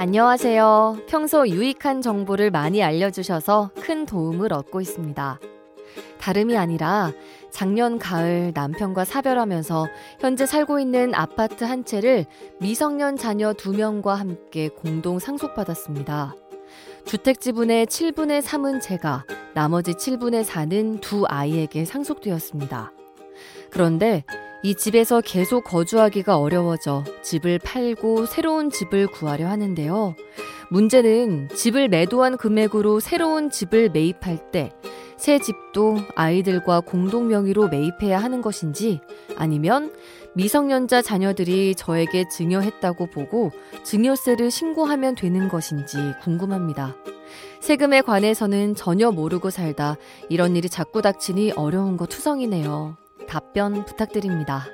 안녕하세요. 평소 유익한 정보를 많이 알려주셔서 큰 도움을 얻고 있습니다. 다름이 아니라 작년 가을 남편과 사별하면서 현재 살고 있는 아파트 한 채를 미성년 자녀 두 명과 함께 공동 상속받았습니다. 주택 지분의 7분의 3은 제가, 나머지 7분의 4는 두 아이에게 상속되었습니다. 그런데 이 집에서 계속 거주하기가 어려워져 집을 팔고 새로운 집을 구하려 하는데요. 문제는 집을 매도한 금액으로 새로운 집을 매입할 때 새 집도 아이들과 공동 명의로 매입해야 하는 것인지 아니면 미성년자 자녀들이 저에게 증여했다고 보고 증여세를 신고하면 되는 것인지 궁금합니다. 세금에 관해서는 전혀 모르고 살다 이런 일이 자꾸 닥치니 어려운 거 투성이네요. 답변 부탁드립니다.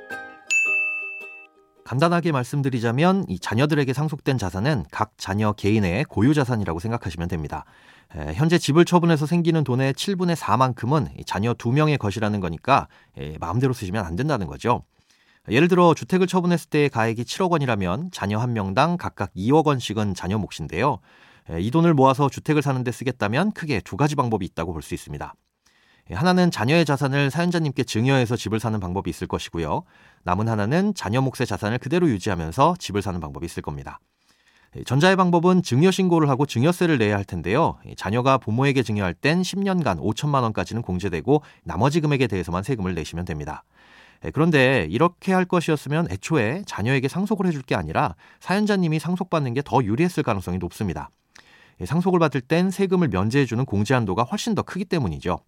간단하게 말씀드리자면 이 자녀들에게 상속된 자산은 각 자녀 개인의 고유 자산이라고 생각하시면 됩니다. 에, 현재 집을 처분해서 생기는 돈의 7분의 4만큼은 자녀 2명의 것이라는 거니까 에, 마음대로 쓰시면 안 된다는 거죠. 예를 들어 주택을 처분했을 때의 가액이 7억 원이라면 자녀 한 명당 각각 2억 원씩은 자녀 몫인데요. 에, 이 돈을 모아서 주택을 사는 데 쓰겠다면 크게 두 가지 방법이 있다고 볼 수 있습니다. 하나는 자녀의 자산을 사연자님께 증여해서 집을 사는 방법이 있을 것이고요. 남은 하나는 자녀 몫의 자산을 그대로 유지하면서 집을 사는 방법이 있을 겁니다. 전자의 방법은 증여 신고를 하고 증여세를 내야 할 텐데요. 자녀가 부모에게 증여할 땐 10년간 5천만 원까지는 공제되고 나머지 금액에 대해서만 세금을 내시면 됩니다. 그런데 이렇게 할 것이었으면 애초에 자녀에게 상속을 해줄 게 아니라 사연자님이 상속받는 게 더 유리했을 가능성이 높습니다. 상속을 받을 땐 세금을 면제해주는 공제 한도가 훨씬 더 크기 때문이죠.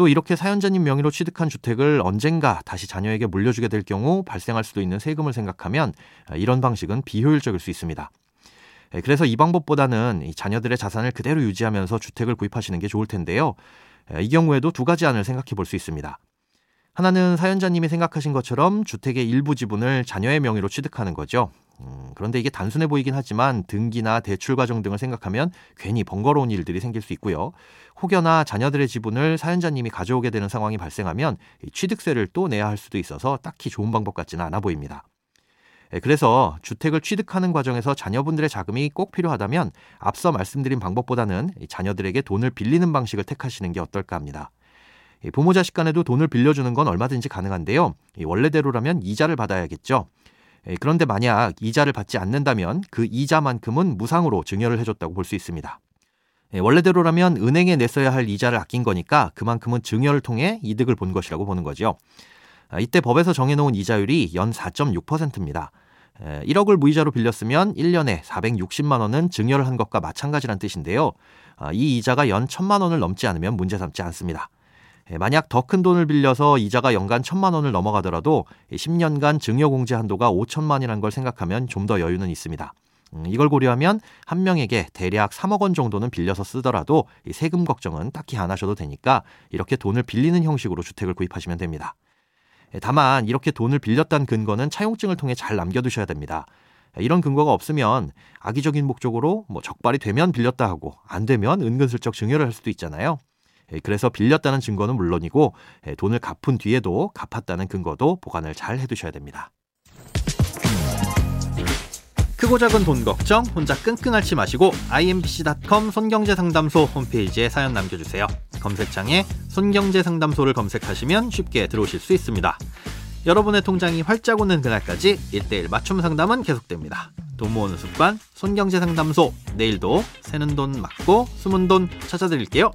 또 이렇게 사연자님 명의로 취득한 주택을 언젠가 다시 자녀에게 물려주게 될 경우 발생할 수도 있는 세금을 생각하면 이런 방식은 비효율적일 수 있습니다. 그래서 이 방법보다는 자녀들의 자산을 그대로 유지하면서 주택을 구입하시는 게 좋을 텐데요. 이 경우에도 두 가지 안을 생각해 볼 수 있습니다. 하나는 사연자님이 생각하신 것처럼 주택의 일부 지분을 자녀의 명의로 취득하는 거죠. 음, 그런데 이게 단순해 보이긴 하지만 등기나 대출 과정 등을 생각하면 괜히 번거로운 일들이 생길 수 있고요. 혹여나 자녀들의 지분을 사연자님이 가져오게 되는 상황이 발생하면 취득세를 또 내야 할 수도 있어서 딱히 좋은 방법 같지는 않아 보입니다. 예, 그래서 주택을 취득하는 과정에서 자녀분들의 자금이 꼭 필요하다면 앞서 말씀드린 방법보다는 자녀들에게 돈을 빌리는 방식을 택하시는 게 어떨까 합니다. 부모 자식 간에도 돈을 빌려주는 건 얼마든지 가능한데요. 원래대로라면 이자를 받아야겠죠. 예, 그런데 만약 이자를 받지 않는다면 그 이자만큼은 무상으로 증여를 해줬다고 볼 수 있습니다. 예, 원래대로라면 은행에 냈어야 할 이자를 아낀 거니까 그만큼은 증여를 통해 이득을 본 것이라고 보는 거죠. 아, 이때 법에서 정해놓은 이자율이 연 4.6%입니다. 1억을 무이자로 빌렸으면 1년에 460만 원은 증여를 한 것과 마찬가지란 뜻인데요. 아, 이 이자가 연 1000만 원을 넘지 않으면 문제 삼지 않습니다. 예, 만약 더 큰 돈을 빌려서 이자가 연간 천만 원을 넘어가더라도 10년간 증여 공제 한도가 5천만이라는 걸 생각하면 좀 더 여유는 있습니다. 음, 이걸 고려하면 한 명에게 대략 3억 원 정도는 빌려서 쓰더라도 세금 걱정은 딱히 안 하셔도 되니까 이렇게 돈을 빌리는 형식으로 주택을 구입하시면 됩니다. 예, 다만 이렇게 돈을 빌렸다는 근거는 차용증을 통해 잘 남겨두셔야 됩니다. 예, 이런 근거가 없으면 악의적인 목적으로 뭐 적발이 되면 빌렸다 하고 안 되면 은근슬쩍 증여를 할 수도 있잖아요. 예, 그래서 빌렸다는 증거는 물론이고 예, 돈을 갚은 뒤에도 갚았다는 근거도 보관을 잘 해두셔야 됩니다. 크고 작은 돈 걱정 혼자 끙끙 앓지 마시고 imbc.com 손경제 상담소 홈페이지에 사연 남겨주세요. 검색창에 손경제 상담소를 검색하시면 쉽게 들어오실 수 있습니다. 여러분의 통장이 활짝 오는 그날까지 1대1 맞춤 상담은 계속됩니다. 돈 모으는 습관 손경제 상담소 내일도 새는 돈 맞고 숨은 돈 찾아드릴게요.